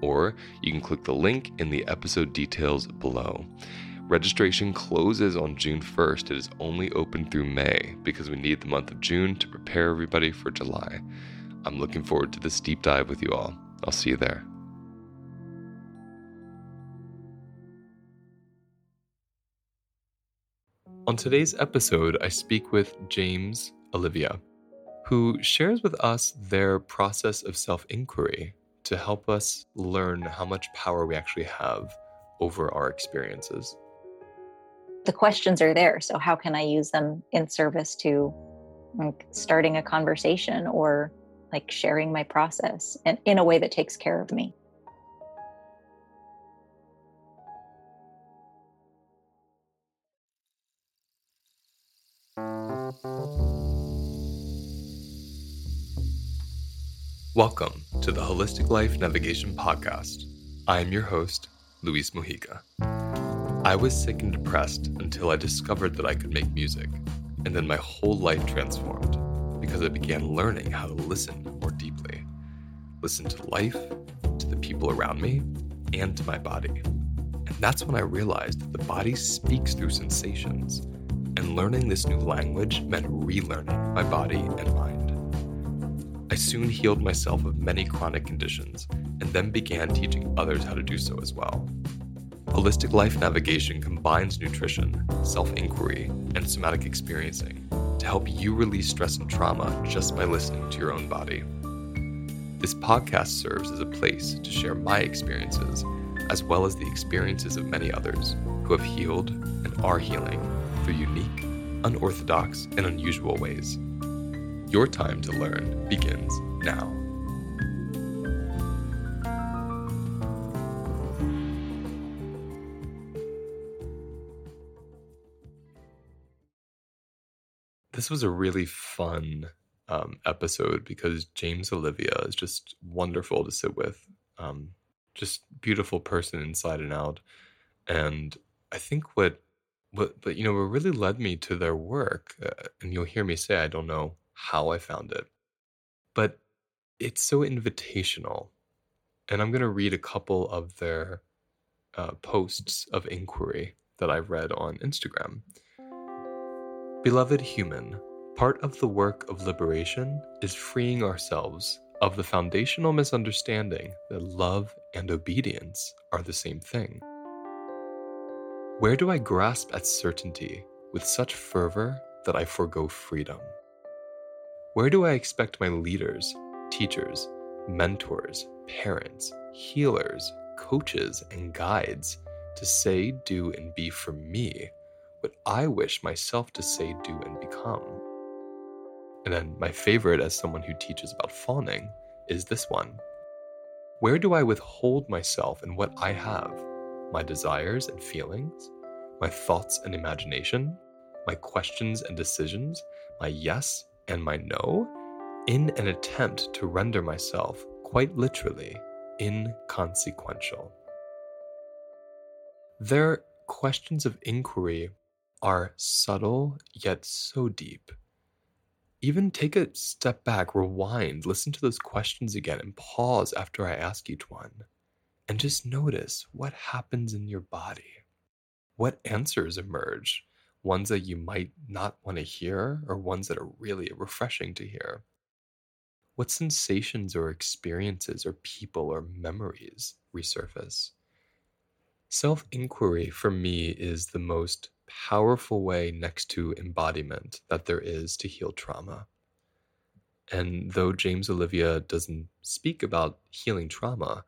or you can click the link in the episode details below. Registration closes on June 1st. It is only open through May because we need the month of June to prepare everybody for July. I'm looking forward to this deep dive with you all. I'll see you there. On today's episode, I speak with James Olivia, who shares with us their process of self inquiry to help us learn how much power we actually have over our experiences. The questions are there. So, how can I use them in service to like starting a conversation or like sharing my process and in a way that takes care of me? Welcome to the Holistic Life Navigation Podcast. I am your host, Luis Mojica. I was sick and depressed until I discovered that I could make music, and then my whole life transformed because I began learning how to listen more deeply. Listen to life, to the people around me, and to my body. And that's when I realized that the body speaks through sensations, and learning this new language meant relearning my body and mind. Soon healed myself of many chronic conditions and then began teaching others how to do so as well. Holistic Life Navigation combines nutrition, self inquiry, and somatic experiencing to help you release stress and trauma just by listening to your own body. This podcast serves as a place to share my experiences, as well as the experiences of many others who have healed and are healing through unique, unorthodox, and unusual ways. Your time to learn begins now. This was a really fun um, episode because James Olivia is just wonderful to sit with. Um, just beautiful person inside and out. And I think what what but you know what really led me to their work uh, and you'll hear me say i don't know how I found it. But it's so invitational. And I'm going to read a couple of their uh, posts of inquiry that I've read on Instagram. Beloved human, part of the work of liberation is freeing ourselves of the foundational misunderstanding that love and obedience are the same thing. Where do I grasp at certainty with such fervor that I forego freedom? Where do I expect my leaders, teachers, mentors, parents, healers, coaches, and guides to say, do, and be for me what I wish myself to say, do, and become. And then my favorite, as someone who teaches about fawning, is this one Where do I withhold myself and what I have? My desires and feelings, my thoughts and imagination, my questions and decisions, my yes and my no, in an attempt to render myself, quite literally, inconsequential. Their questions of inquiry are subtle yet so deep. Even take a step back, rewind, listen to those questions again, and pause after I ask each one. And just notice what happens in your body. What answers emerge? Ones that you might not want to hear, or ones that are really refreshing to hear. What sensations or experiences or people or memories resurface? Self inquiry for me is the most powerful way next to embodiment that there is to heal trauma. And though James Olivia doesn't speak about healing trauma,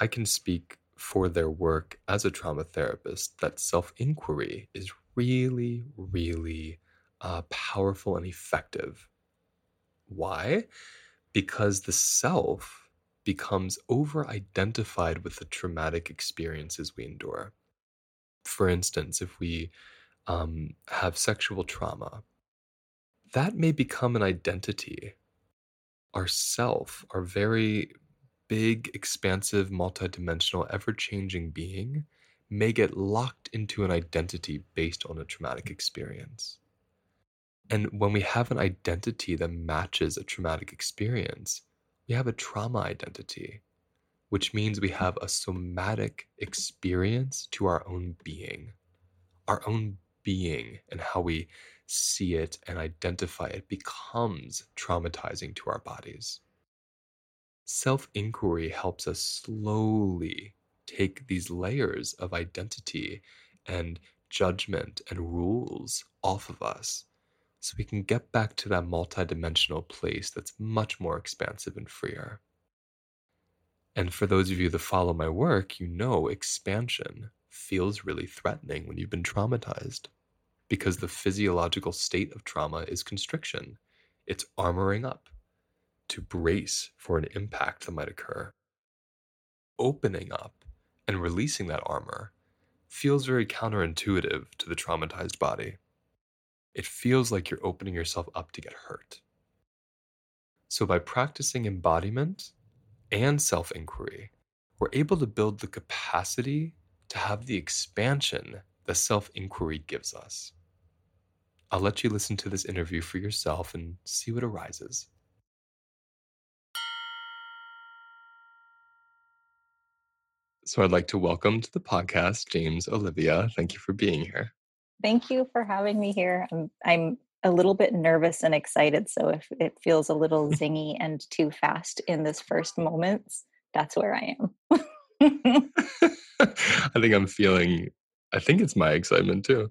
I can speak for their work as a trauma therapist that self inquiry is really, really uh, powerful and effective. Why? Because the self becomes over identified with the traumatic experiences we endure for instance, if we um, have sexual trauma, that may become an identity. Our self, our very big, expansive, multidimensional, ever changing being, may get locked into an identity based on a traumatic experience. And when we have an identity that matches a traumatic experience, we have a trauma identity which means we have a somatic experience to our own being. Our own being and how we see it and identify it becomes traumatizing to our bodies. Self inquiry helps us slowly take these layers of identity and judgment and rules off of us so we can get back to that multidimensional place that's much more expansive and freer. And for those of you that follow my work, you know expansion feels really threatening when you've been traumatized because the physiological state of trauma is constriction. It's armoring up to brace for an impact that might occur. Opening up and releasing that armor feels very counterintuitive to the traumatized body. It feels like you're opening yourself up to get hurt. So, by practicing embodiment and self inquiry, we're able to build the capacity to have the expansion that self inquiry gives us. I'll let you listen to this interview for yourself and see what arises. So, I'd like to welcome to the podcast James Olivia. Thank you for being here. Thank you for having me here. I'm, I'm a little bit nervous and excited. So if it feels a little zingy and too fast in this first moments, that's where I am. I think I'm feeling. I think it's my excitement too.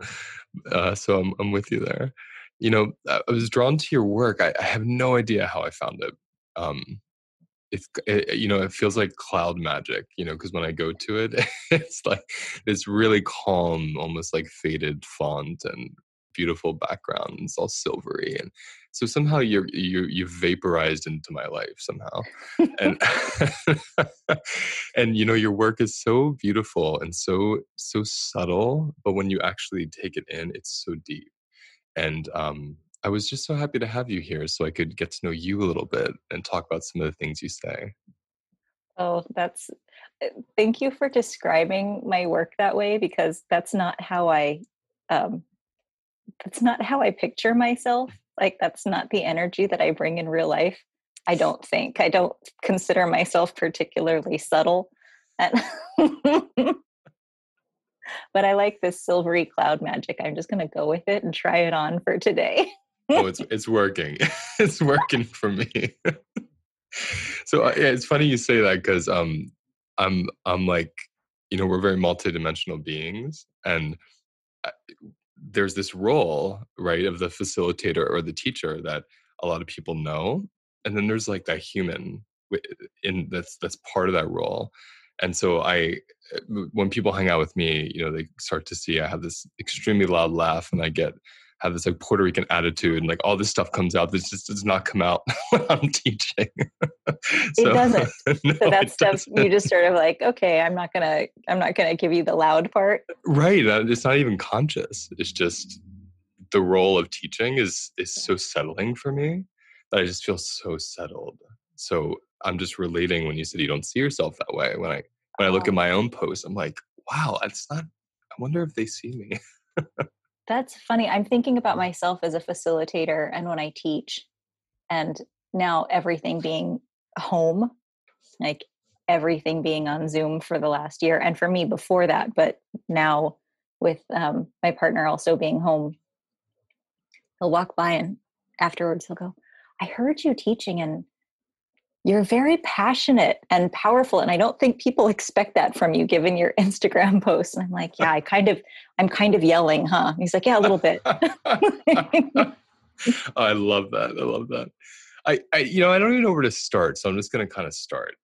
Uh, so I'm I'm with you there. You know, I was drawn to your work. I, I have no idea how I found it. Um, it's it, you know it feels like cloud magic you know because when i go to it it's like this really calm almost like faded font and beautiful background. It's all silvery, and so somehow you're you you vaporized into my life somehow, and and you know your work is so beautiful and so so subtle, but when you actually take it in, it's so deep. And um, I was just so happy to have you here, so I could get to know you a little bit and talk about some of the things you say. Oh, that's eh, thank you for describing my work that way because that's not how I um, that's not how I picture myself. Like that's not the energy that I bring in real life. I don't think. I don't consider myself particularly subtle. But I like this silvery cloud magic. I'm just going to go with it and try it on for today. Oh, it's it's working. it's working for me. so uh, yeah, it's funny you say that because um, I'm I'm like, you know, we're very multidimensional beings, and there's this role, right, of the facilitator or the teacher that a lot of people know, and then there's like that human in that's that's part of that role. and so I, uh, when people hang out with me, you know, they start to see I have this extremely loud laugh, and I get have this like Puerto Rican attitude, and like all this stuff comes out. This just does not come out when I'm teaching. so, it doesn't. no, so that stuff doesn't. you just sort of like, okay, I'm not gonna, I'm not gonna give you the loud part. Right. It's not even conscious. It's just the role of teaching is is so settling for me that I just feel so settled. So I'm just relating when you said you don't see yourself that way. When I when I look at oh. my own posts, I'm like, wow, it's not. I wonder if they see me. That's funny. I'm thinking about myself as a facilitator and when I teach, and now everything being home, like everything being on Zoom for the last year, and for me before that, but now with um, my partner also being home, he'll walk by and afterwards he'll go, I heard you teaching and you're very passionate and powerful and i don't think people expect that from you given your instagram posts. And i'm like yeah i kind of i'm kind of yelling huh? And he's like yeah a little bit. I love that i love that. I, I you know i don't even know where to start so i'm just going to kind of start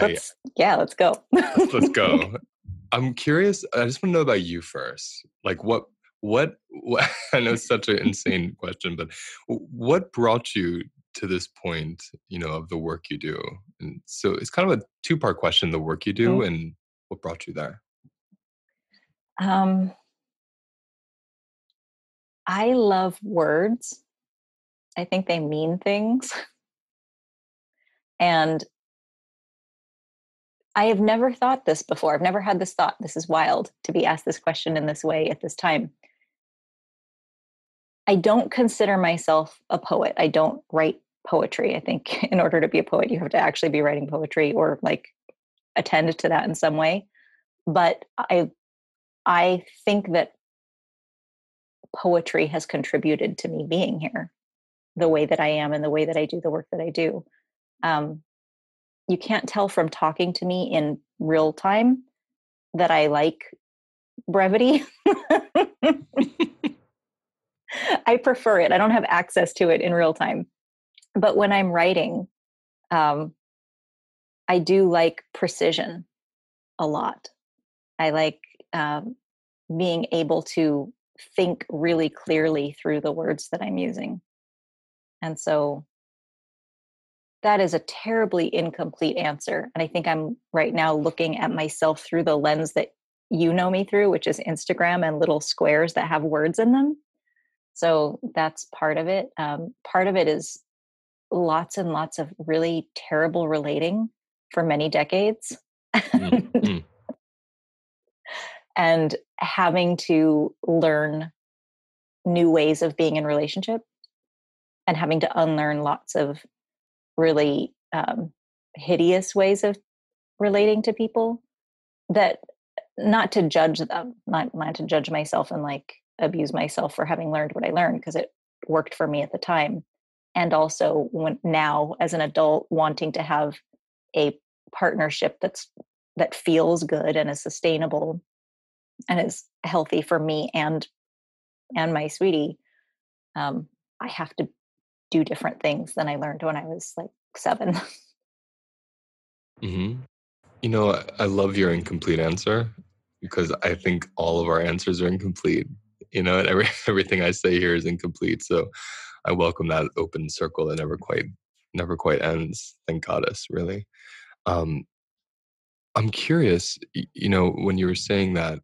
let's, I, yeah let's go. Let's, let's go. I'm curious i just want to know about you first. Like what what, what i know it's such an insane question but what brought you to this point, you know, of the work you do. And so it's kind of a two part question the work you do mm-hmm. and what brought you there? Um, I love words. I think they mean things. and I have never thought this before. I've never had this thought. This is wild to be asked this question in this way at this time. I don't consider myself a poet. I don't write poetry. I think in order to be a poet, you have to actually be writing poetry or like attend to that in some way. But I I think that poetry has contributed to me being here the way that I am and the way that I do the work that I do. Um, you can't tell from talking to me in real time that I like brevity. I prefer it. I don't have access to it in real time but when i'm writing um, i do like precision a lot. I like um, being able to think really clearly through the words that i'm using. And so that is a terribly incomplete answer and i think i'm right now looking at myself through the lens that you know me through which is instagram and little squares that have words in them. So that's part of it. Um, part of it is lots and lots of really terrible relating for many decades. Mm-hmm. and having to learn new ways of being in relationship and having to unlearn lots of really um, hideous ways of relating to people that not to judge them not, not to judge myself and like abuse myself for having learned what i learned because it worked for me at the time and also when now as an adult wanting to have a partnership that's that feels good and is sustainable and is healthy for me and and my sweetie um, i have to do different things than i learned when i was like 7 mm-hmm. you know i love your incomplete answer because i think all of our answers are incomplete you know and every, everything i say here is incomplete so I welcome that open circle that never quite never quite ends. Thank goddess, really. Um, I'm curious, you know, when you were saying that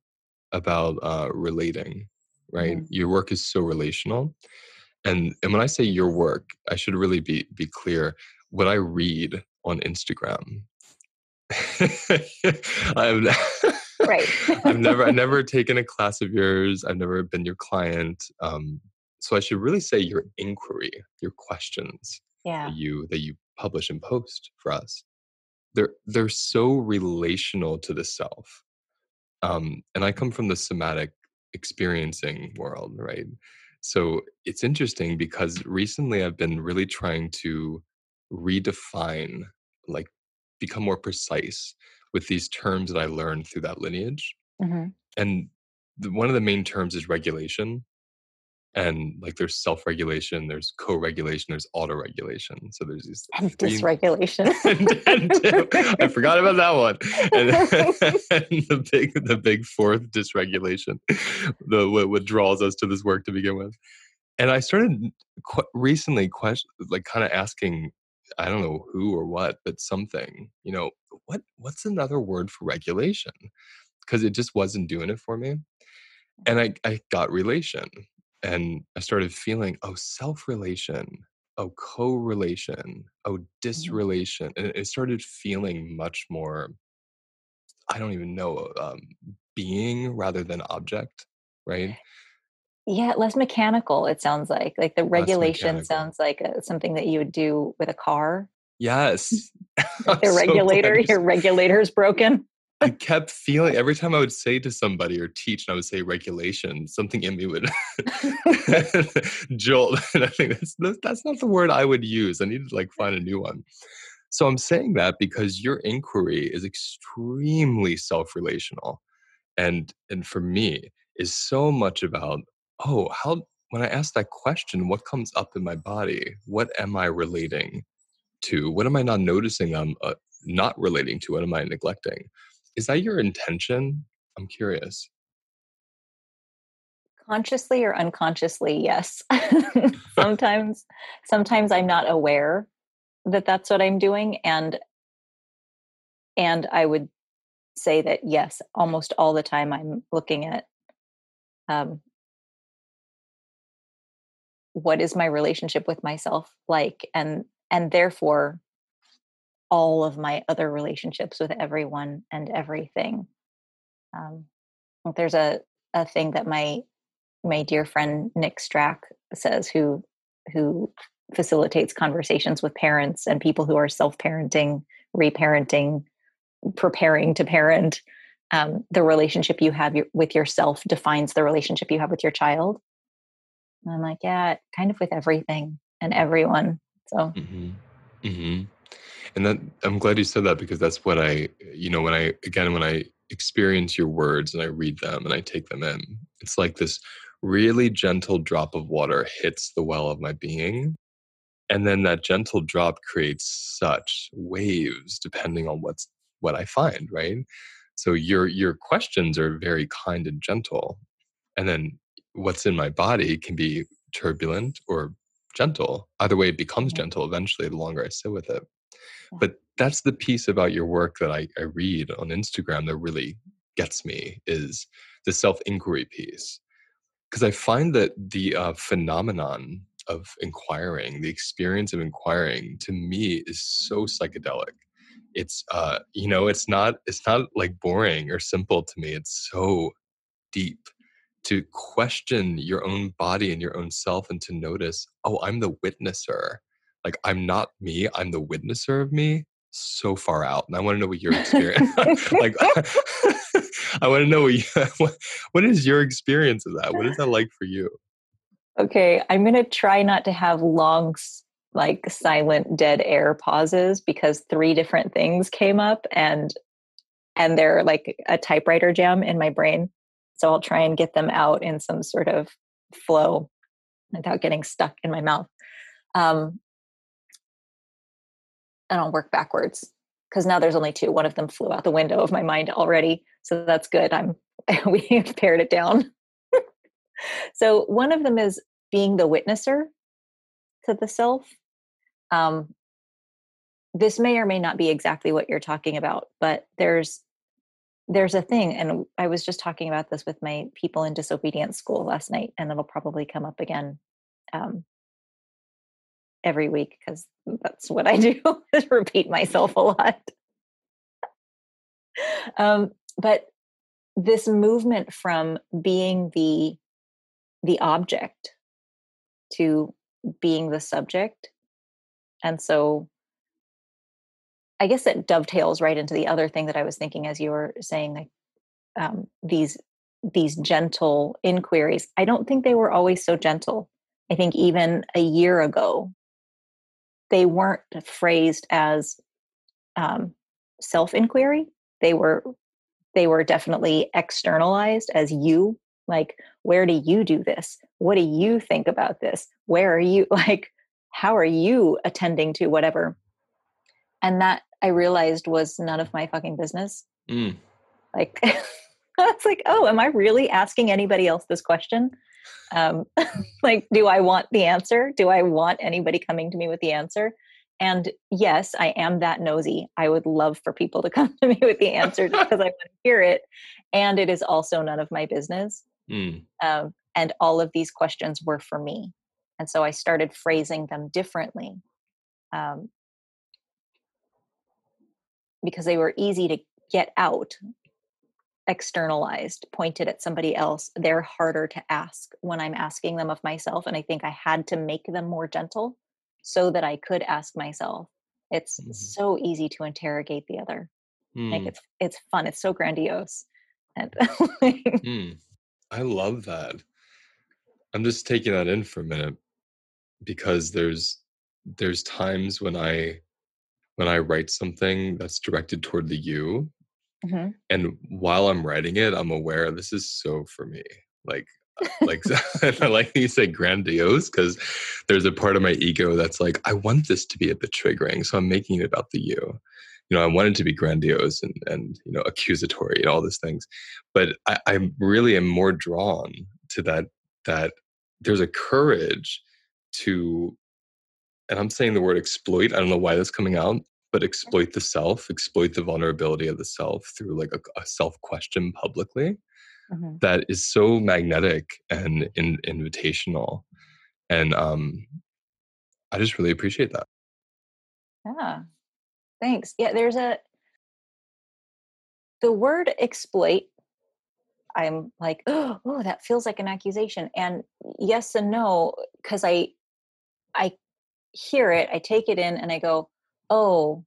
about uh, relating, right? Mm-hmm. Your work is so relational, and and when I say your work, I should really be be clear. What I read on Instagram, I've right. I've never I've never taken a class of yours. I've never been your client. Um, so I should really say your inquiry, your questions yeah. that you that you publish and post for us. They're they're so relational to the self. Um, and I come from the somatic experiencing world, right? So it's interesting because recently I've been really trying to redefine, like become more precise with these terms that I learned through that lineage. Mm-hmm. And the, one of the main terms is regulation and like there's self-regulation there's co-regulation there's auto-regulation so there's these and dysregulation. i forgot about that one. And, and, the big the big fourth dysregulation the what, what, draws us to this work to begin with. And i started qu- recently question like kind of asking i don't know who or what but something you know what what's another word for regulation? Because it just wasn't doing it for me. And mm-hmm. I, I got relation and I started feeling, oh, self relation, oh, co relation, oh, mm-hmm. disrelation. And it started feeling much more, I don't even know, um, being rather than object, right? Yeah, less mechanical, it sounds like. Like the regulation sounds like a, something that you would do with a car. Yes. the regulator, so your regulator is broken. I kept feeling every time I would say to somebody or teach and I would say regulation, something in me would jolt. And I think that's, that's not the word I would use. I need to like find a new one. So I'm saying that because your inquiry is extremely self-relational. And and for me is so much about, oh, how when I ask that question, what comes up in my body? What am I relating to? What am I not noticing I'm uh, not relating to? What am I neglecting? Is that your intention? I'm curious. Consciously or unconsciously, yes. sometimes sometimes I'm not aware that that's what I'm doing and and I would say that yes, almost all the time I'm looking at um, what is my relationship with myself like and and therefore all of my other relationships with everyone and everything. Um, there's a, a thing that my my dear friend Nick Strack says, who who facilitates conversations with parents and people who are self-parenting, reparenting, preparing to parent. Um, the relationship you have with yourself defines the relationship you have with your child. And I'm like, yeah, kind of with everything and everyone. So. Mm-hmm. Mm-hmm and that i'm glad you said that because that's what i you know when i again when i experience your words and i read them and i take them in it's like this really gentle drop of water hits the well of my being. And then that gentle drop creates such waves depending on what's what i find right? So your your questions are very kind and gentle. And then what's in my body can be turbulent or gentle. Either way it becomes gentle eventually the longer i sit with it but that's the piece about your work that I, I read on Instagram that really gets me is the self inquiry piece. Because I find that the uh, phenomenon of inquiring, the experience of inquiring, to me is so psychedelic. It's uh, you know, it's not it's not like boring or simple to me. It's so deep to question your own body and your own self and to notice, oh, I'm the witnesser like I'm not me, I'm the witnesser of me so far out. And I want to know what your experience like I want to know what, you, what what is your experience of that? What is that like for you? Okay, I'm going to try not to have long like silent dead air pauses because three different things came up and and they're like a typewriter jam in my brain. So I'll try and get them out in some sort of flow without getting stuck in my mouth. Um, and I'll work backwards because now there's only two. One of them flew out the window of my mind already, so that's good. I'm we have pared it down. so one of them is being the witnesser to the self. Um, this may or may not be exactly what you're talking about, but there's there's a thing, and I was just talking about this with my people in disobedience school last night, and it'll probably come up again um, every week because that's what I do is repeat myself a lot. um, but this movement from being the the object to being the subject and so i guess it dovetails right into the other thing that i was thinking as you were saying like um, these these gentle inquiries i don't think they were always so gentle i think even a year ago they weren't phrased as um, self inquiry. They were they were definitely externalized as you like where do you do this what do you think about this where are you like how are you attending to whatever and that i realized was none of my fucking business mm. like it's like oh am i really asking anybody else this question? Um like do i want the answer? Do i want anybody coming to me with the answer? And yes i am that nosy. I would love for people to come to me with the answer because i want to hear it. And it is also none of my business. Mm. um, and all of these questions were for me. And so i started phrasing them differently um, because they were easy to get out externalized pointed at somebody else they're harder to ask when i'm asking them of myself and i think i had to make them more gentle so that i could ask myself it's mm-hmm. so easy to interrogate the other mm. like it's it's fun it's so grandiose and mm. i love that i'm just taking that in for a minute because there's there's times when i when i write something that's directed toward the you mm-hmm. and while i'm writing it i'm aware this is so for me like uh, like i like you say grandiose because there's a part of my ego that's like i want this to be a bit triggering so i'm making it about the you you know i want it to be grandiose and and you know accusatory and all these things but i, I really am more drawn to that that there's a courage to and i'm saying the word exploit i don't know why that's coming out but exploit the self exploit the vulnerability of the self through like a, a self question publicly mm-hmm. that is so magnetic and in, invitational and um i just really appreciate that. Yeah. Thanks. Yeah there's a the word exploit i'm like oh, oh that feels like an accusation and yes and no because i I hear it, I take it in, and I go, oh,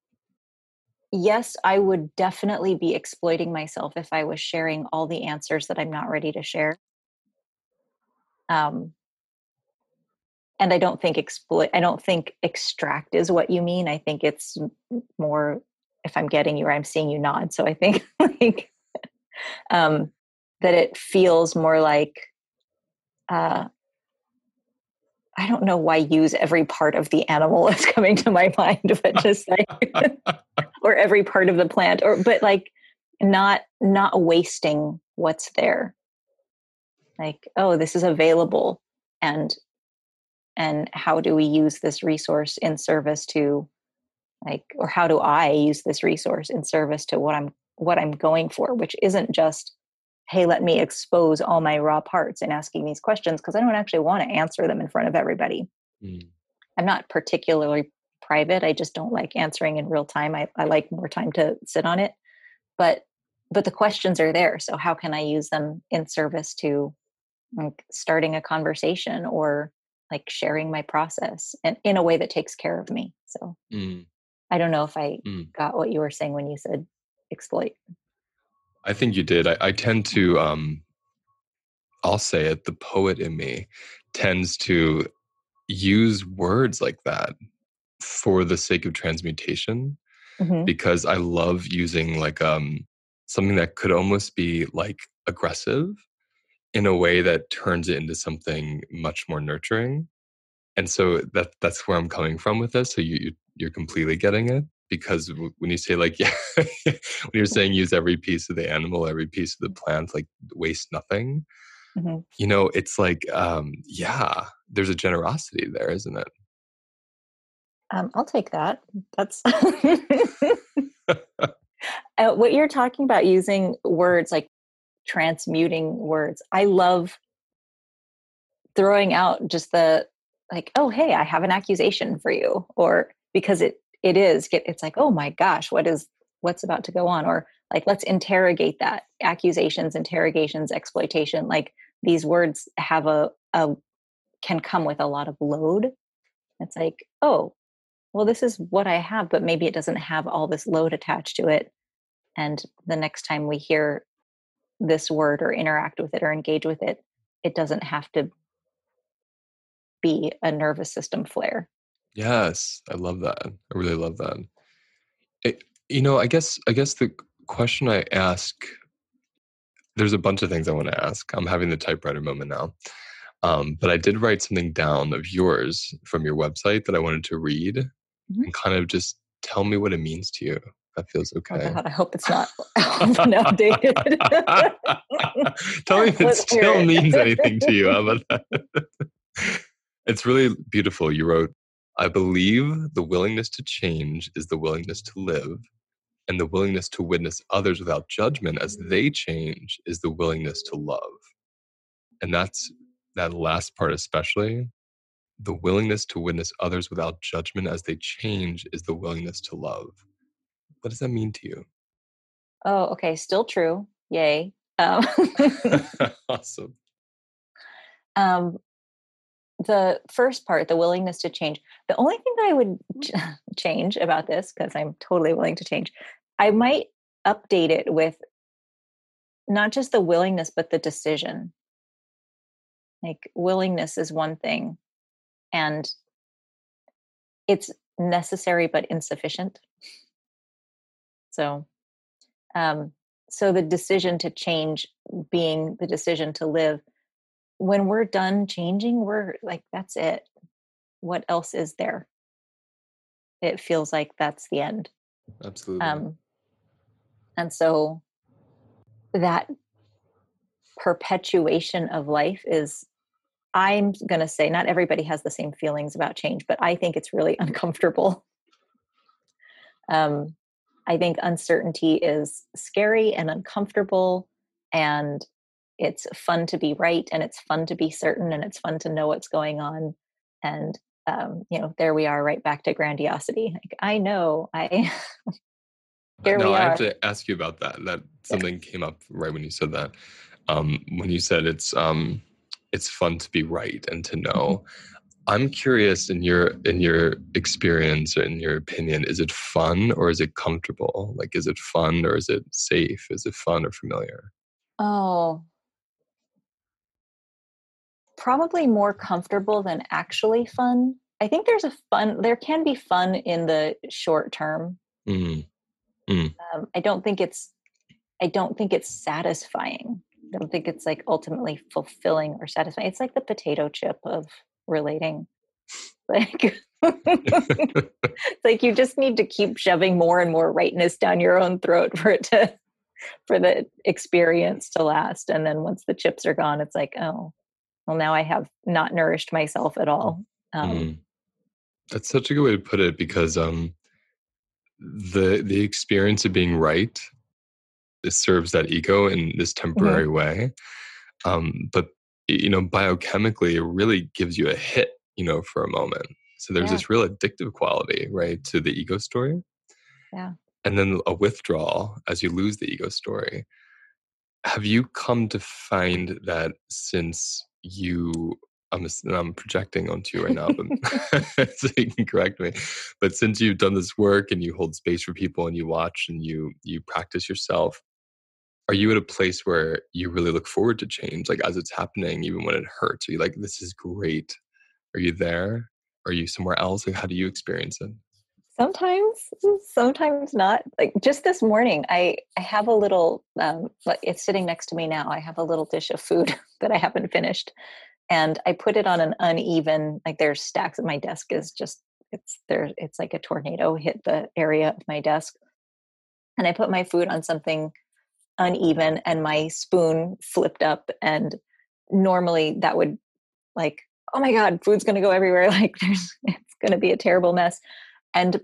yes, I would definitely be exploiting myself if I was sharing all the answers that I'm not ready to share. Um, and I don't think exploit. I don't think extract is what you mean. I think it's more. If I'm getting you, or I'm seeing you nod. So I think like um, that it feels more like uh, I don't know why use every part of the animal is coming to my mind, but just like or every part of the plant, or but like not not wasting what's there. Like, oh, this is available and and how do we use this resource in service to like or how do I use this resource in service to what I'm what I'm going for, which isn't just hey, let me expose all my raw parts and asking these questions because I don't actually want to answer them in front of everybody. Mm. I'm not particularly private. I just don't like answering in real time. I, I like more time to sit on it. But but the questions are there. So how can I use them in service to like starting a conversation or like sharing my process and in a way that takes care of me. So mm. I don't know if I mm. got what you were saying when you said exploit. I think you did. I, I tend to, um, I'll say it, the poet in me tends to use words like that for the sake of transmutation mm-hmm. because I love using like um, something that could almost be like aggressive in a way that turns it into something much more nurturing. And so that that's where I'm coming from with this. So you, you you're completely getting it because when you say like yeah when you're saying use every piece of the animal every piece of the plant like waste nothing mm-hmm. you know it's like um yeah there's a generosity there isn't it? Um i'll take that. That's uh, what you're talking about using words like transmuting words i love throwing out just the like oh hey i have an accusation for you or because it it is it's like oh my gosh what is what's about to go on? Or like let's interrogate that accusations interrogations exploitation like these words have a, a can come with a lot of load. It's like oh well this is what i have but maybe it doesn't have all this load attached to it. And the next time we hear this word or interact with it or engage with it it doesn't have to be a nervous system flare Yes, I love that. I really love that. It, you know, I guess I guess the question I ask there's a bunch of things I want to ask. I'm having the typewriter moment now. Um, but I did write something down of yours from your website that I wanted to read mm-hmm. and kind of just tell me what it means to you. That feels oh okay. Oh God, I hope it's not outdated. tell me if it still means anything to you. How about that? it's really beautiful. You wrote, I believe the willingness to change is the willingness to live, and the willingness to witness others without judgment as they change is the willingness to love. And that's that last part, especially. The willingness to witness others without judgment as they change is the willingness to love. What does that mean to you? Oh, okay. Still true. Yay. Um, awesome. Um, the first part, the willingness to change, the only thing that I would change about this, because I'm totally willing to change, I might update it with not just the willingness, but the decision. Like, willingness is one thing, and it's necessary but insufficient. So, um, so the decision to change being the decision to live when we're done changing, we're like, that's it. What else is there? It feels like that's the end. Absolutely. Um, and so that perpetuation of life is, I'm going to say, not everybody has the same feelings about change, but I think it's really uncomfortable. Um, I think uncertainty is scary and uncomfortable and it's fun to be right and it's fun to be certain and it's fun to know what's going on and um, you know there we are right back to grandiosity like i know i here no, we are. i have to ask you about that that something yeah. came up right when you said that um, when you said it's um, it's fun to be right and to know mm-hmm. i'm curious in your in your experience or in your opinion is it fun or is it comfortable like is it fun or is it safe is it fun or familiar oh probably more comfortable than actually fun. I think there's a fun, there can be fun in the short term. Mm. Mm. Um, I don't think it's, I don't think it's satisfying. I don't think it's like ultimately fulfilling or satisfying. It's like the potato chip of relating. Like, it's like you just need to keep shoving more and more rightness down your own throat for it to, for the experience to last. And then once the chips are gone, it's like, oh, well now i have not nourished myself at all um, mm. that's such a good way to put it because um, the the experience of being right it serves that ego in this mm-hmm. temporary mm-hmm. way um, but you know biochemically it really gives you a hit you know for a moment so there's yeah. this real addictive quality right to the ego story yeah and then a withdrawal as you lose the ego story have you come to find that since you I'm, I'm projecting onto you right now, but so you can correct me. But since you've done this work and you hold space for people and you watch and you you practice yourself, are you at a place where you really look forward to change, like as it's happening, even when it hurts? Are you like, this is great? Are you there? Are you somewhere else? Like, how do you experience it? Sometimes, sometimes not. Like just this morning, I I have a little. Um, it's sitting next to me now. I have a little dish of food that I haven't finished, and I put it on an uneven. Like there's stacks. At my desk is just it's there. It's like a tornado hit the area of my desk, and I put my food on something uneven, and my spoon flipped up. And normally that would like, oh my god, food's gonna go everywhere. Like there's it's gonna be a terrible mess and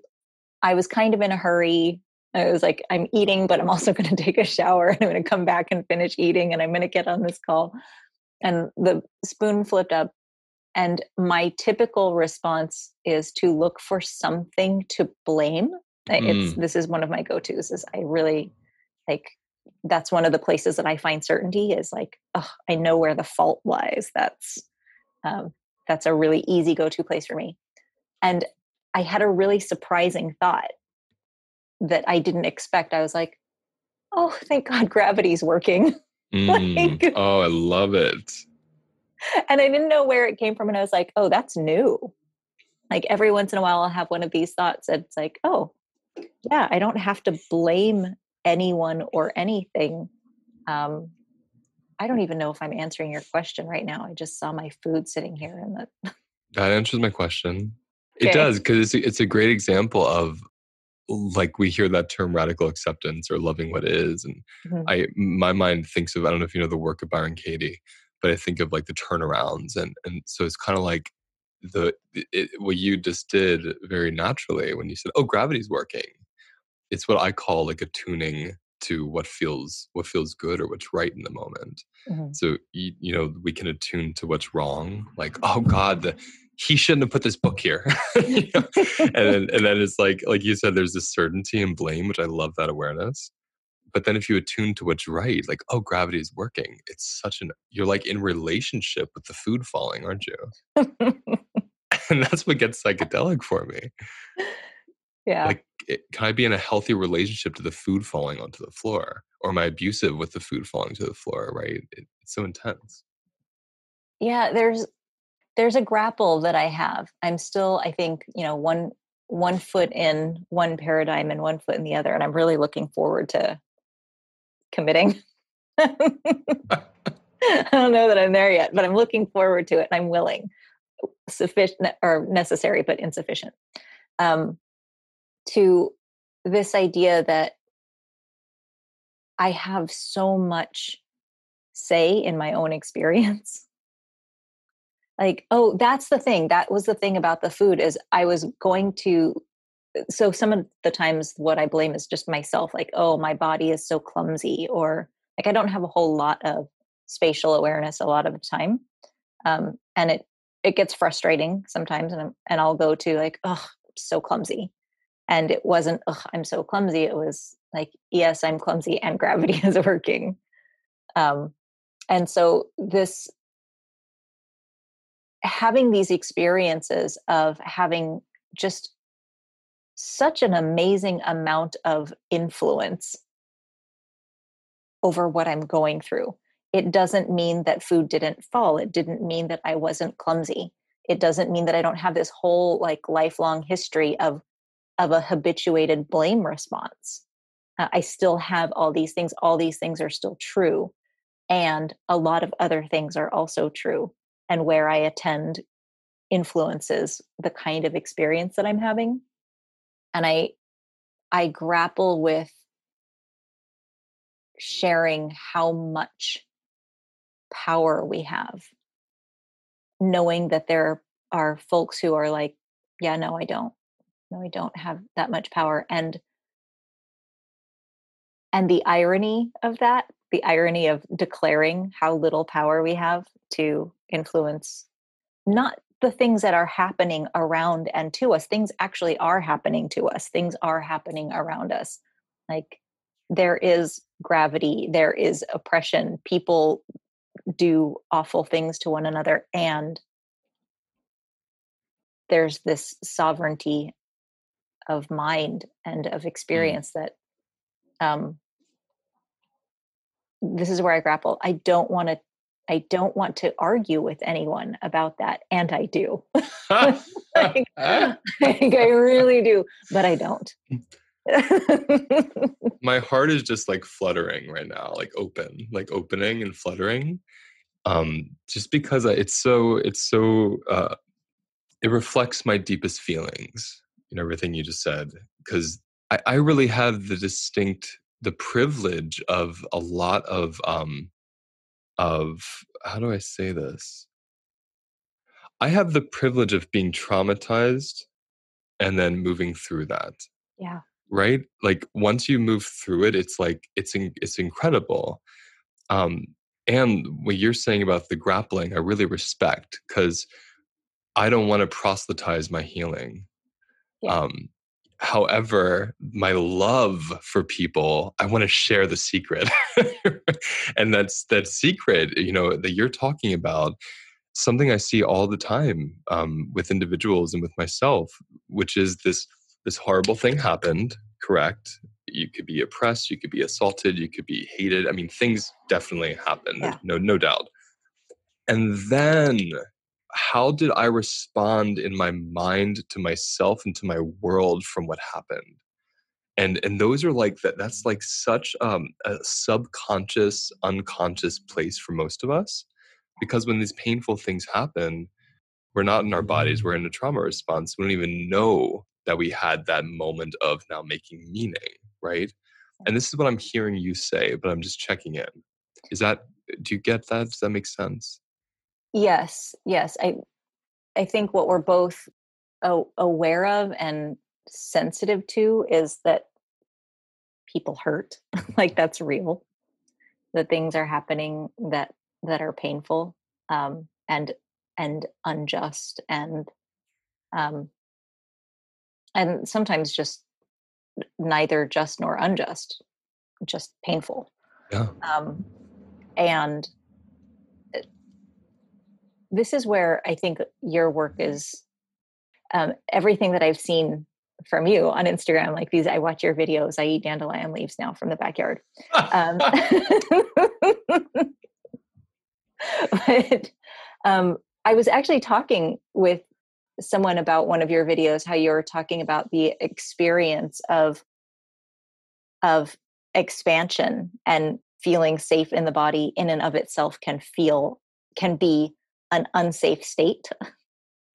I was kind of in a hurry. I was like, I'm eating, but I'm also going to take a shower and I'm going to come back and finish eating and I'm going to get on this call. And the spoon flipped up. And my typical response is to look for something to blame. It's mm. this is one of my go-tos. Is I really like that's one of the places that I find certainty is like, oh, I know where the fault lies. That's um, that's a really easy go-to place for me. And I had a really surprising thought that I didn't expect. I was like, oh, thank God gravity's working. Mm, like, oh, I love it. And I didn't know where it came from. And I was like, oh, that's new. Like every once in a while, I'll have one of these thoughts. And it's like, oh, yeah, I don't have to blame anyone or anything. Um, I don't even know if I'm answering your question right now. I just saw my food sitting here and that that answers my question. Okay. It does because it's a, it's a great example of like we hear that term radical acceptance or loving what is and mm-hmm. i my mind thinks of i don't know if you know the work of byron katie but i think of like the turnarounds and and so it's kind of like the it, what you just did very naturally when you said oh gravity's working it's what i call like a tuning to what feels what feels good or what's right in the moment mm-hmm. so you, you know we can attune to what's wrong like oh god the, he shouldn't have put this book here. You know? and then and then it's like like you said there's this certainty and blame which i love that awareness. But then if you attune to what's right like oh gravity is working. It's such an you're like in relationship with the food falling aren't you? And that's what gets psychedelic for me. Yeah. Like it, can i be in a healthy relationship to the food falling onto the floor? Or am i abusive with the food falling to the floor right? It, it's so intense. Yeah there's there's a grapple that i have. I'm still i think you know one one foot in one paradigm and one foot in the other and i'm really looking forward to committing. I don't know that i'm there yet but i'm looking forward to it and i'm willing. Sufficient or necessary but insufficient. Um, to this idea that I have so much say in my own experience. Like, oh, that's the thing. That was the thing about the food is I was going to so some of the times what I blame is just myself like, oh, my body is so clumsy or like I don't have a whole lot of spatial awareness a lot of the time. Um, and it it gets frustrating sometimes and I'm, and I'll go to like, oh, so clumsy and it wasn't oh i'm so clumsy it was like yes i'm clumsy and gravity is working um, and so this having these experiences of having just such an amazing amount of influence over what i'm going through it doesn't mean that food didn't fall it didn't mean that i wasn't clumsy it doesn't mean that i don't have this whole like lifelong history of of a habituated blame response. Uh, I still have all these things, all these things are still true. And a lot of other things are also true. And where I attend influences the kind of experience that I'm having. And I I grapple with sharing how much power we have. Knowing that there are folks who are like yeah no i don't. No i don't have that much power. And and the irony of that the irony of declaring how little power we have to influence not the things that are happening around and to us things actually are happening to us things are happening around us like there is gravity there is oppression people do awful things to one another and there's this sovereignty of mind and of mm. experience mm. that um, this is where I grapple. I don't want to I don't want to argue with anyone about that. And I do. like, I really do, but I don't. My heart is just like fluttering right now, like open, like opening and fluttering. Um, just because it's so, it's so, uh, it reflects my deepest feelings in everything you just said because I, I, really have the distinct the privilege of a lot of um of how do i say this? I have the privilege of being traumatized and then moving through that yeah. right? Like once you move through it it's like it's in, it's incredible. Um and what you're saying about the grappling i really respect because i don't want to proselytize my healing yeah. Um, however, my love for people, I want to share the secret. and that's that secret, you know, that you're talking about, something I see all the time um, with individuals and with myself, which is this this horrible thing happened, correct? You could be oppressed, you could be assaulted, you could be hated. I mean, things definitely happen, yeah. no no doubt. And then how did I respond in my mind to myself and to my world from what happened? and and those are like that that's like such um, a subconscious unconscious place for most of us because when these painful things happen we're not in our bodies we're in a trauma response we don't even know that we had that moment of now making meaning right? And this is what i'm hearing you say but i'm just checking in. Is that do you get that? Does that make sense yes yes i i think what we're both aware of and sensitive to is that people hurt like that's real that things are happening that that are painful um, and and unjust and um, and sometimes just neither just nor unjust just painful yeah. um, and this is where i think your work is um, everything that i've seen from you on Instagram. Like these, I watch your videos. I eat dandelion leaves now from the backyard. Um, but um, I was actually talking with someone about one of your videos, how you were talking about the experience of of expansion and feeling safe in the body in and of itself can feel can be an unsafe state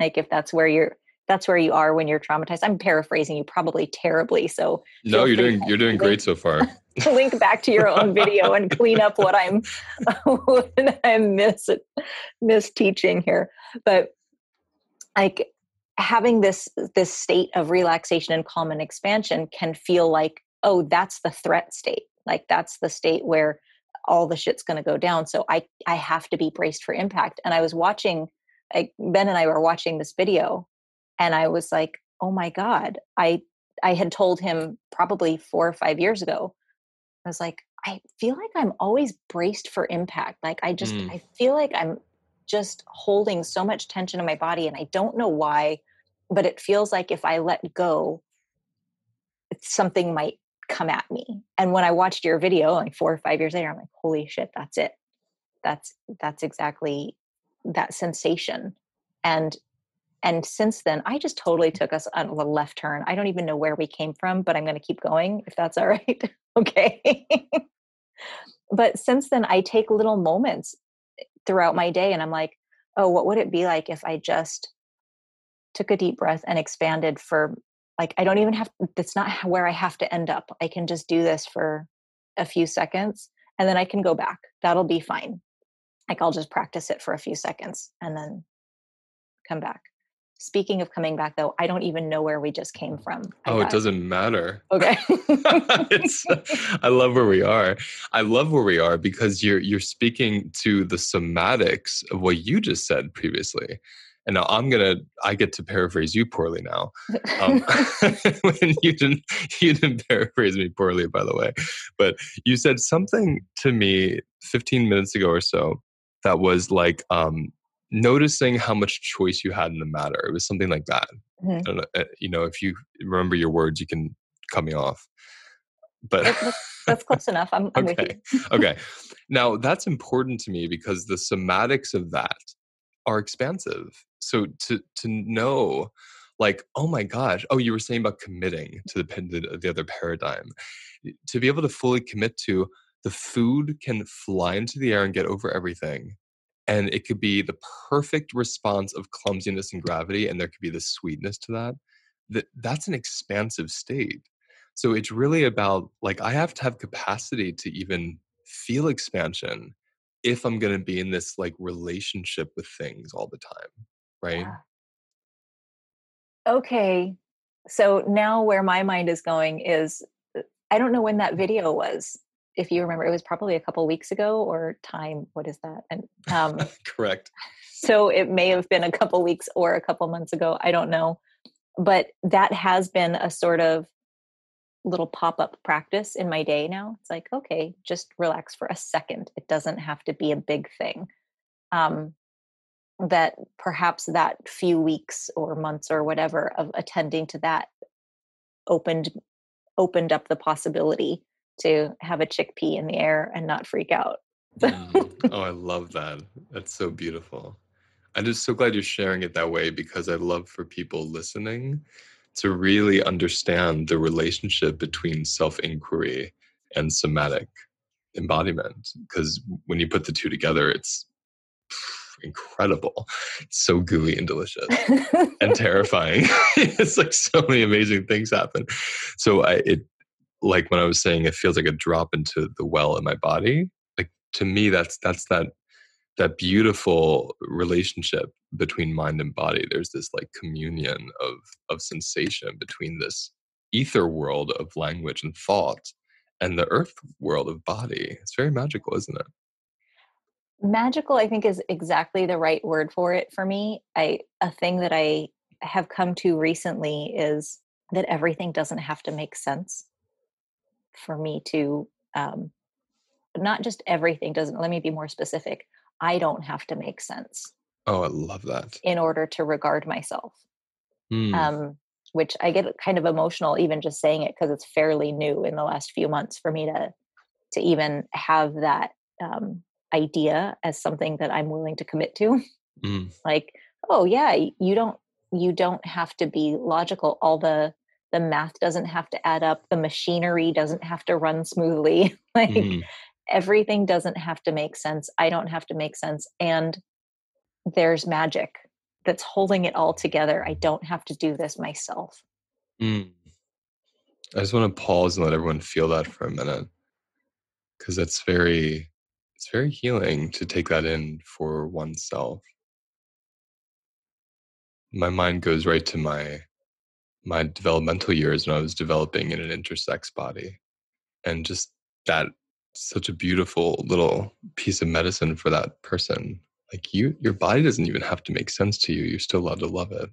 like if that's where you're that's where you are when you're traumatized. I'm paraphrasing you probably terribly. So no, you're doing you're doing great so far. link back to your own video and clean up what I'm what I'm miss miss teaching here. But like having this this state of relaxation and calm and expansion can feel like oh that's the threat state like that's the state where all the shit's going to go down so i i have to be braced for impact and i was watching like ben and i were watching this video and i was like oh my god i i had told him probably four or five years ago i was like i feel like i'm always braced for impact like i just mm. i feel like i'm just holding so much tension in my body and i don't know why but it feels like if i let go something might come at me. And when i watched your video like four or five years later i'm like holy shit that's it. That's that's exactly that sensation. And and since then i just totally took us on a left turn. I don't even know where we came from but i'm going to keep going if that's all right. Okay. But since then i take little moments eh, throughout my day and i'm like oh what would it be like if i just took a deep breath and expanded for like i don't even have that's not where i have to end up i can just do this for a few seconds and then i can go back that'll be fine like i'll just practice it for a few seconds and then come back Speaking of coming back, though, I don't even know where we just came from. I oh, it doesn't matter. Okay. Uh, I love where we are. I love where we are because you're you're speaking to the somatics of what you just said previously. And now I'm gonna I get to paraphrase you poorly now. Um, when you didn't you didn't paraphrase me poorly, by the way. But you said something to me 15 minutes ago or so that was like um, noticing how much choice you had in the matter. It was something like that. Mm-hmm. Know, uh, you know, if you remember your words, you can cut me off. But that's, that's close enough. I'm, I'm okay. okay. Now that's important to me because the somatics of that are expansive. So to to know, like, oh my gosh, oh, you were saying about committing to the the, the other paradigm, to be able to fully commit to the food can fly into the air and get over everything and it could be the perfect response of clumsiness and gravity and there could be the sweetness to that that that's an expansive state so it's really about like i have to have capacity to even feel expansion if i'm going to be in this like relationship with things all the time right yeah. okay so now where my mind is going is uh, i don't know when that video was if you remember, it was probably a couple weeks ago or time. What is that? And um, correct. So it may have been a couple weeks or a couple months ago. I don't know, but that has been a sort of little pop up practice in my day now. It's like, okay, just relax for a second. It doesn't have to be a big thing. Um, that perhaps that few weeks or months or whatever of attending to that opened opened up the possibility to have a chickpea in the air and not freak out. mm. Oh, I love that. That's so beautiful. I'm just so glad you're sharing it that way because I love for people listening to really understand the relationship between self inquiry and somatic embodiment. Because when you put the two together, it's incredible. It's so gooey and delicious and terrifying. it's like so many amazing things happen. So I, it, like when I was saying, it feels like a drop into the well in my body. Like to me, that's that's that that beautiful relationship between mind and body. There's this like communion of of sensation between this ether world of language and thought and the earth world of body. It's very magical, isn't it? magical i think is exactly the right word for it for me i a thing that i have come to recently is that everything doesn't have to make sense for me to um not just everything doesn't let me be more specific i don't have to make sense oh i love that in order to regard myself Hmm. um which i get kind of emotional even just saying it because it's fairly new in the last few months for me to to even have that um idea as something that i'm willing to commit to Mm. like oh yeah you don't you don't have to be logical all the the math doesn't have to add up the machinery doesn't have to run smoothly like Mhm. Everything doesn't have to make sense i don't have to make sense and there's magic that's holding it all together i don't have to do this myself Mm. I just want to pause and let everyone feel that for a minute, because it's very, it's very healing to take that in for oneself. My mind goes right to my my developmental years when I was developing in an intersex body, and just that such a beautiful little piece of medicine for that person. Like you, your body doesn't even have to make sense to you. You're still allowed to love it.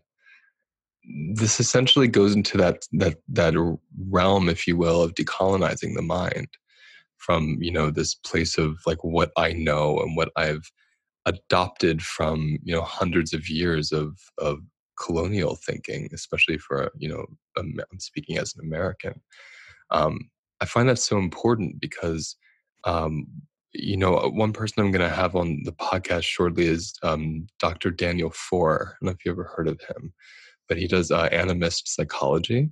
this essentially goes into that that that realm if you will of decolonizing the mind from you know this place of like what i know and what i've adopted from you know hundreds of years of of colonial thinking especially for you know i'm speaking as an american um, i find that so important because um, you know one person i'm going to have on the podcast shortly is um, dr daniel Foor i don't know if you ever heard of him but he does uh, animist psychology.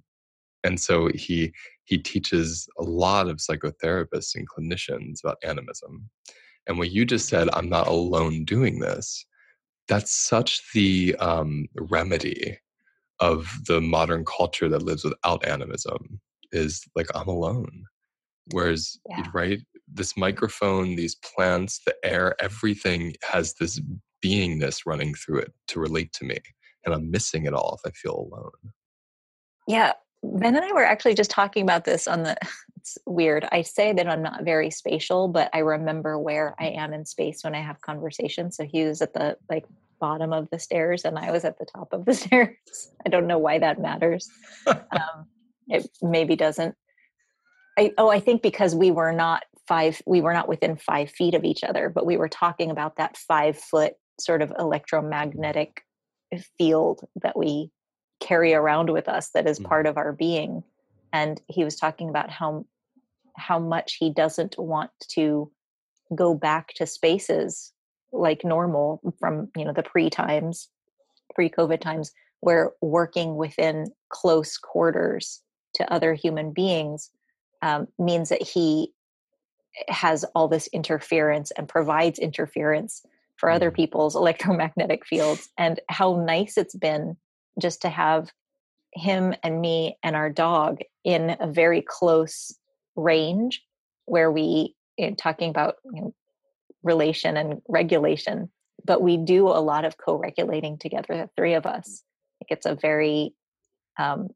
And so he he teaches a lot of psychotherapists and clinicians about animism. And what you just said i'm not alone doing this that's such the um, remedy of the modern culture that lives without animism is like i'm alone. Whereas Yeah. right this microphone these plants the air everything has this beingness running through it to relate to me and i'm missing it all if i feel alone. Yeah ben and i were actually just talking about this on the it's weird i say that i'm not very spatial but i remember where i am in space when i have conversations so he was at the like bottom of the stairs and i was at the top of the stairs. I don't know why that matters. Um, it maybe doesn't. I, oh i think because we were not five we were not within five feet of each other but we were talking about that five foot sort of electromagnetic field that we carry around with us that is Mhm. part of our being and he was talking about how how much he doesn't want to go back to spaces like normal from you know the pre times pre covid times where working within close quarters to other human beings um, means that he has all this interference and provides interference for other Mhm. people's electromagnetic fields and how nice it's been just to have him and me and our dog in a very close range where we in talking about you know, relation and regulation but we do a lot of co-regulating together the three of us it's a very um,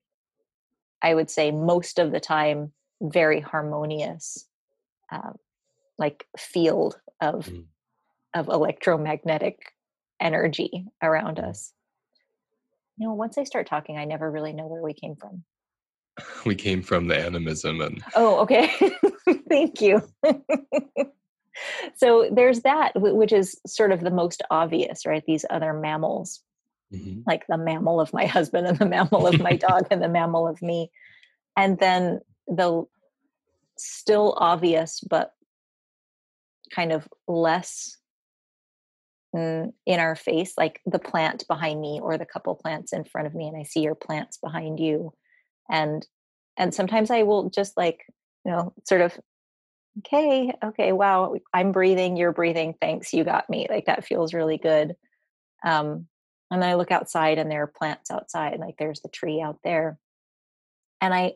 i would say most of the time very harmonious um, like field of Mm. of electromagnetic energy around Mm. us you know once i start talking i never really know where we came from we came from the animism and Oh, okay. Thank you. so there's that, which is sort of the most obvious, right? These other mammals, Mhm. like the mammal of my husband and the mammal of my dog and the mammal of me. And then the still obvious, but kind of less in our face, like the plant behind me or the couple plants in front of me, and I see your plants behind you. And and sometimes I will just like, you know, sort of, okay, okay, wow, I'm breathing, you're breathing, thanks, you got me. Like that feels really good. Um, and then I look outside and there are plants outside, like there's the tree out there. And I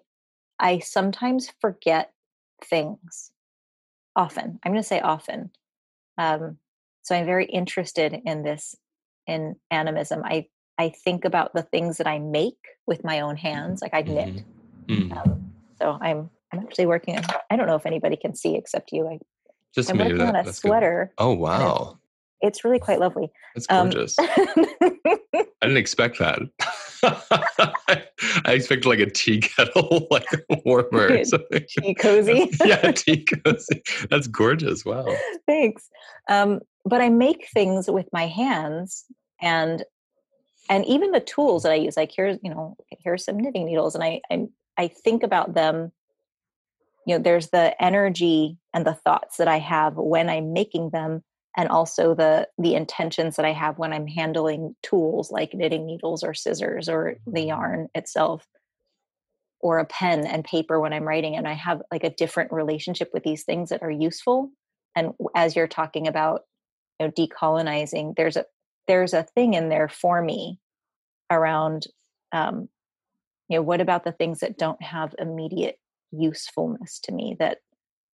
I sometimes forget things. Often. I'm gonna say often. Um, so I'm very interested in this in animism. I I think about the things that I make with my own hands, like I knit. Mm-hmm. Um, so I'm I'm actually working on. I don't know if anybody can see except you. I just I'm working that, on a sweater. Good. Oh wow! It's, it's, really quite lovely. That's um, gorgeous. Um, I didn't expect that. I expect like a tea kettle, like warmer or something. Tea cozy. yeah, tea cozy. That's gorgeous. Wow. Thanks. Um, but I make things with my hands and and even the tools that I use, like here's, you know, here's some knitting needles. And I I, I think about them, you know, there's the energy and the thoughts that I have when I'm making them and also the the intentions that I have when I'm handling tools like knitting needles or scissors or the yarn itself or a pen and paper when I'm writing and I have like a different relationship with these things that are useful and as you're talking about you know decolonizing there's a there's a thing in there for me around um you know what about the things that don't have immediate usefulness to me that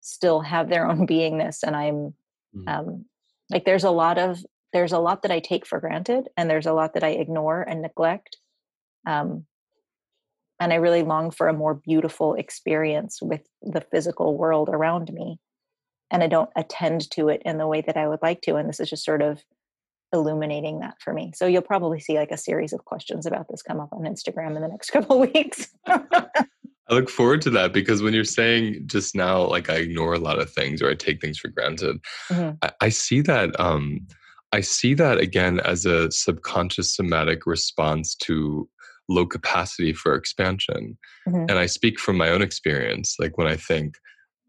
still have their own beingness and i'm mm. um like there's a lot of there's a lot that i take for granted and there's a lot that i ignore and neglect um, and i really long for a more beautiful experience with the physical world around me and i don't attend to it in the way that i would like to and this is just sort of illuminating that for me. So you'll probably see like a series of questions about this come up on instagram in the next couple of weeks I look forward to that because when you're saying just now, like I ignore a lot of things or I take things for granted, mm-hmm. I, I, see that. Um, I see that again as a subconscious somatic response to low capacity for expansion. Mm-hmm. And I speak from my own experience. Like when I think,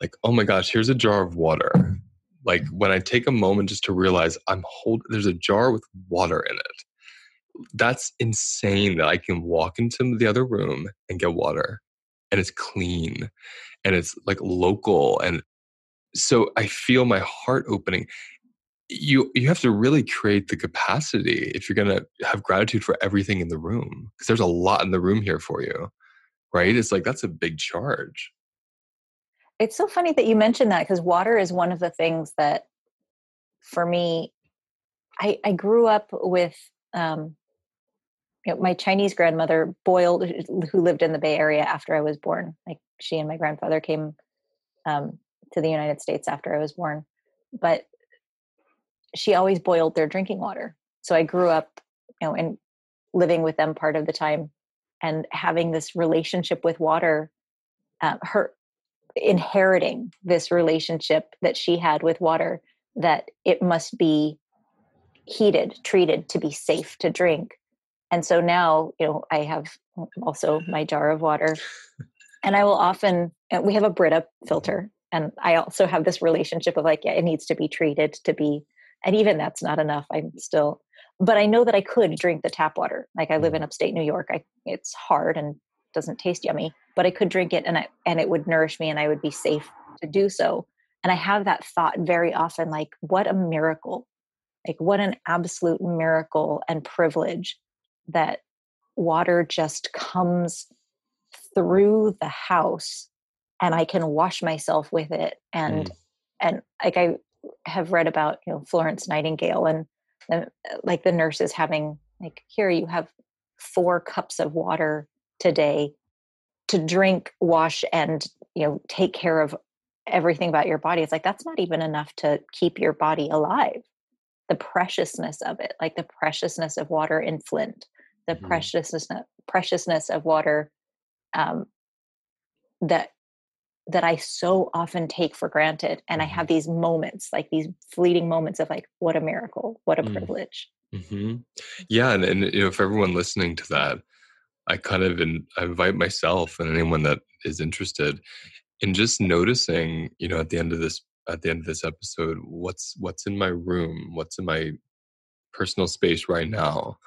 like, oh my gosh, here's a jar of water. Like when I take a moment just to realize I'm hold, there's a jar with water in it. That's insane that I can walk into the other room and get water and it's clean and it's like local and so i feel my heart opening. You you have to really create the capacity if you're going to have gratitude for everything in the room because there's a lot in the room here for you right? It's like that's a big charge. It's so funny that you mentioned that because water is one of the things that for me i i grew up with um you know, my Chinese grandmother boiled, who lived in the Bay Area after I was born. Like she and my grandfather came um, to the United States after I was born, but she always boiled their drinking water. So I grew up, you know, and living with them part of the time, and having this relationship with water. Uh, her inheriting this relationship that she had with water that it must be heated, treated to be safe to drink and so now you know i have also my jar of water. And i will often we have a brita filter and i also have this relationship of like yeah it needs to be treated to be and even that's not enough i'm still but i know that i could drink the tap water. Like i live in mm-hmm. upstate new york I, it's hard and doesn't taste yummy but i could drink it and I, and it would nourish me and i would be safe to do so. And i have that thought very often like what a miracle like what an absolute miracle and privilege that water just comes through the house and I can wash myself with it. And, mm. and like I have read about, you know, Florence Nightingale and the, like the nurses having like, here you have four cups of water today to drink, wash, and, you know, take care of everything about your body. It's like, that's not even enough to keep your body alive. The preciousness of it, like the preciousness of water in Flint, the mm. preciousness preciousness of water um, that that I so often take for granted, and I mm-hmm. have these moments, like these fleeting moments of like, what a miracle, what a mm. privilege. Mm-hmm. Yeah, and, and you know, for everyone listening to that, I kind of in, I invite myself and anyone that is interested in just noticing, you know, at the end of this at the end of this episode, what's what's in my room, what's in my personal space right now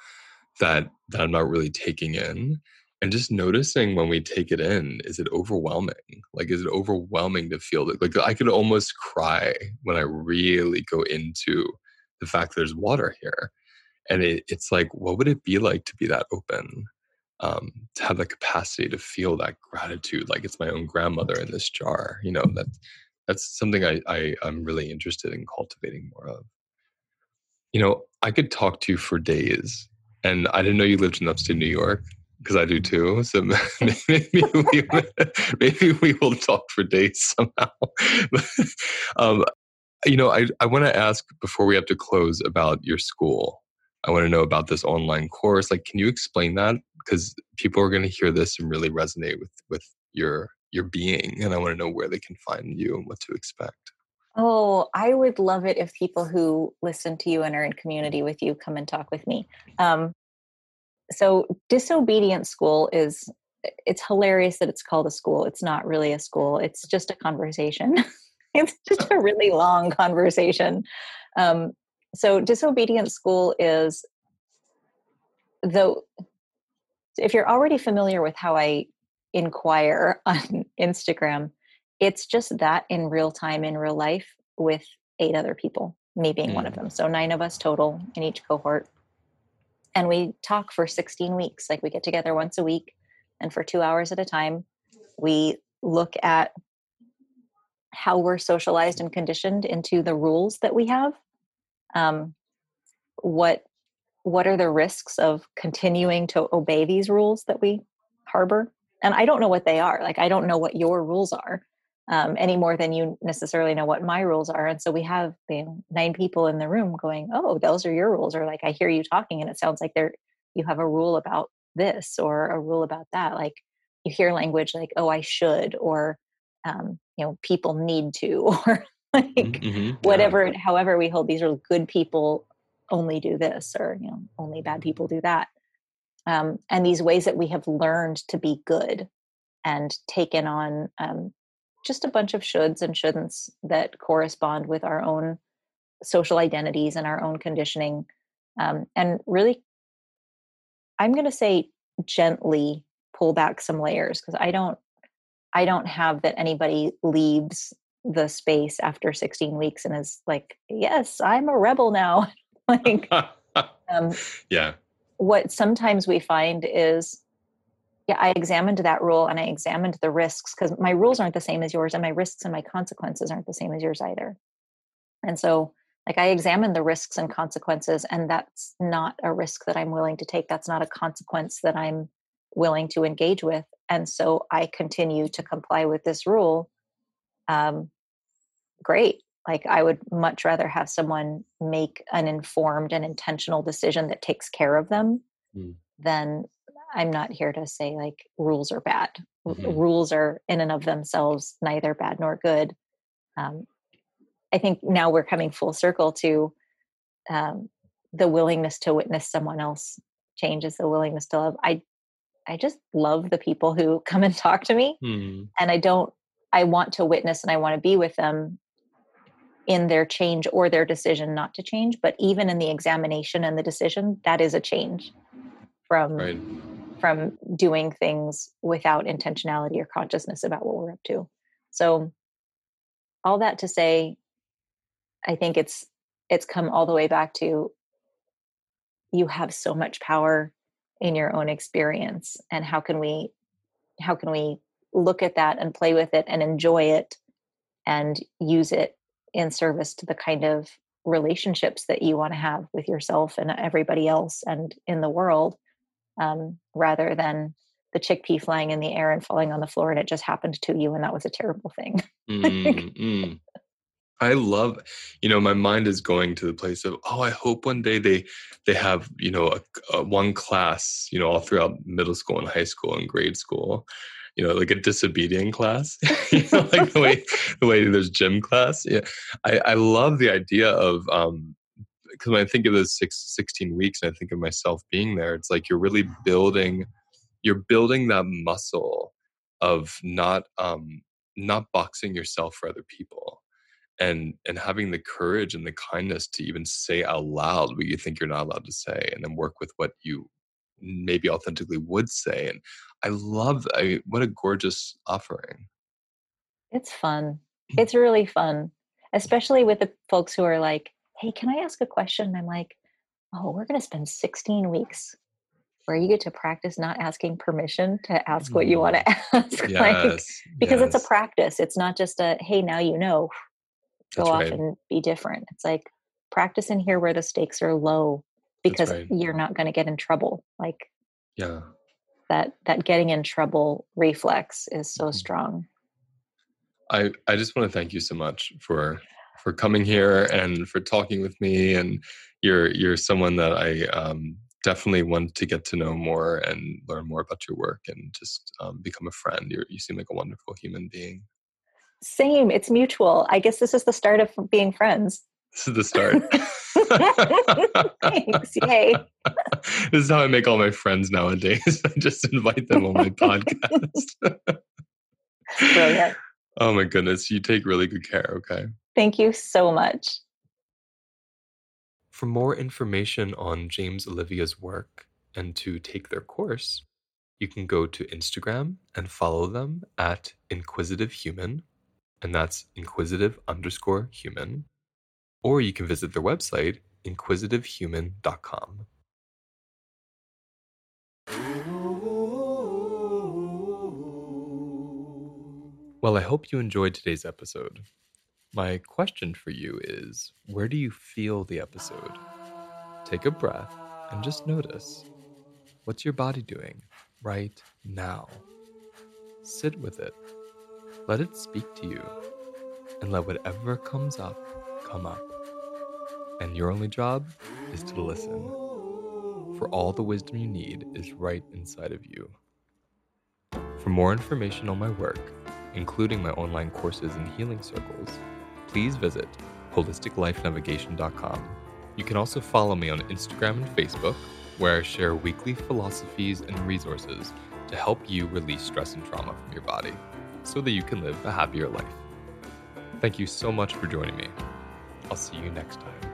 that that I'm not really taking in and just noticing when we take it in is it overwhelming? Like is it overwhelming to feel that like i could almost cry when i really go into the fact there's water here and it, it's like what would it be like to be that open um, to have the capacity to feel that gratitude like it's my own grandmother in this jar you know that that's something I, I i'm really interested in cultivating more of. You know i could talk to you for days and i didn't know you lived in upstate new york because I do too. So maybe we, maybe we will talk for days somehow. um, you know, I, I want to ask before we have to close about your school. I want to know about this online course. Like, can you explain that? Because people are going to hear this and really resonate with with your your being, and I want to know where they can find you and what to expect. Oh, I would love it if people who listen to you and are in community with you come and talk with me. Um, so disobedient school is it's hilarious that it's called a school. It's not really a school. It's just a conversation. It's just a really long conversation. Um, so disobedient school is though if you're already familiar with how i inquire on instagram it's just that in real time in real life with eight other people me being mm. one of hmm. them so nine of us total in each cohort and we talk for 16 weeks like we get together once a week and for two hours at a time we look at how we're socialized and conditioned into the rules that we have um, what what are the risks of continuing to obey these rules that we harbor and i don't know what they are like i don't know what your rules are um, any more than you necessarily know what my rules are. And so we have you know, nine people in the room going, "Oh, those are your rules," or like I hear you talking, and it sounds like there you have a rule about this or a rule about that. Like you hear language like, "Oh, I should," or um, you know, people need to, or like mm-hmm. whatever. Yeah. However, we hold these are good people only do this, or you know, only bad people do that. Um, and these ways that we have learned to be good and taken on um, just a bunch of shoulds and shouldn'ts that correspond with our own social identities and our own conditioning um, and really i'm going to say gently pull back some layers because i don't i don't have that anybody leaves the space after 16 weeks and is like yes i'm a rebel now. Like um, yeah. what sometimes we find is yeah, I examined that rule and I examined the risks because my rules aren't the same as yours and my risks and my consequences aren't the same as yours either. And so, like, I examined the risks and consequences, and that's not a risk that I'm willing to take. That's not a consequence that I'm willing to engage with. And so I continue to comply with this rule. Um, great. Like, I would much rather have someone make an informed and intentional decision that takes care of them mm. than I'm not here to say like rules are bad. Mm-hmm. Rules are in and of themselves neither bad nor good. Um, I think now we're coming full circle to um, the willingness to witness someone else change is the willingness to love. I I just love the people who come and talk to me, mm. and I don't. I want to witness and I want to be with them in their change or their decision not to change. But even in the examination and the decision, that is a change from right from doing things without intentionality or consciousness about what we're up to. So all that to say I think it's it's come all the way back to you have so much power in your own experience and how can we how can we look at that and play with it and enjoy it and use it in service to the kind of relationships that you want to have with yourself and everybody else and in the world um, rather than the chickpea flying in the air and falling on the floor and it just happened to you and that was a terrible thing. mm, mm. I love, you know, my mind is going to the place of, oh, I hope one day they they have, you know, a, a one class, you know, all throughout middle school and high school and grade school, you know, like a disobedient class, you know, like the way the way there's gym class. Yeah, I, I love the idea of um, because when I think of those six, 16 weeks and I think of myself being there, it's like you're really building, you're building that muscle of not, um, not boxing yourself for other people and and having the courage and the kindness to even say out loud what you think you're not allowed to say and then work with what you maybe authentically would say and i love I, mean, what a gorgeous offering. It's fun. It's really fun especially with the folks who are like hey can i ask a question and i'm like oh we're going to spend 16 weeks where you get to practice not asking permission to ask what you want to Mm. ask yes, like because it's a practice it's not just a hey now you know go That's off right. and be different it's like practice in here where the stakes are low because right. you're not going to get in trouble like yeah that that getting in trouble reflex is so Mhm. strong I, I just want to thank you so much for for coming here and for talking with me and you're you're someone that I um, definitely want to get to know more and learn more about your work and just um, become a friend. You're, you seem like a wonderful human being. same it's mutual i guess this is the start of being friends This is the start. thanks yay this is how I make all my friends nowadays. I just invite them on my podcast. Brilliant. Oh my goodness, you take really good care, okay? Thank you so much For more information on James Olivia's work and to take their course, you can go to Instagram and follow them at Inquisitive Human, and that's inquisitive underscore human. Or you can visit their website, inquisitivehuman.com. Well, I hope you enjoyed today's episode. My question for you is where do you feel the episode? Take a breath and just notice what's your body doing right now? Sit with it, let it speak to you, and let whatever comes up come up. And your only job is to listen, for all the wisdom you need is right inside of you. For more information on my work, including my online courses and healing circles, please visit holisticlifenavigation.com. You can also follow me on Instagram and Facebook, where I share weekly philosophies and resources to help you release stress and trauma from your body so that you can live a happier life. Thank you so much for joining me. I'll see you next time.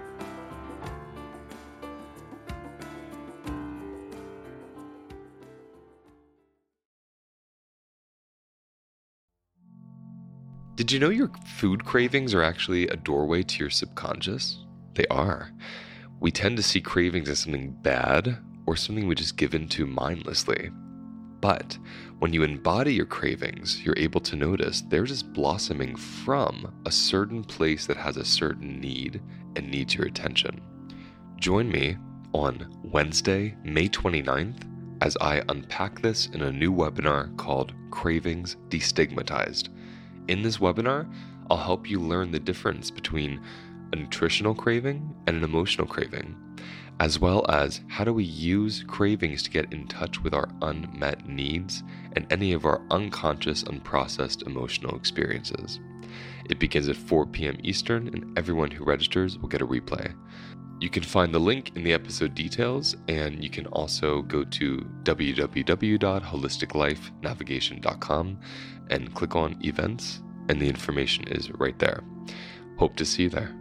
Did you know your food cravings are actually a doorway to your subconscious? They are. We tend to see cravings as something bad or something we just give into mindlessly. But when you embody your cravings, you're able to notice they're just blossoming from a certain place that has a certain need and needs your attention. Join me on Wednesday, May 29th, as I unpack this in a new webinar called Cravings Destigmatized. In this webinar, I'll help you learn the difference between a nutritional craving and an emotional craving, as well as how do we use cravings to get in touch with our unmet needs and any of our unconscious, unprocessed emotional experiences. It begins at 4 p.m. Eastern, and everyone who registers will get a replay. You can find the link in the episode details, and you can also go to www.holisticlifenavigation.com and click on events, and the information is right there. Hope to see you there.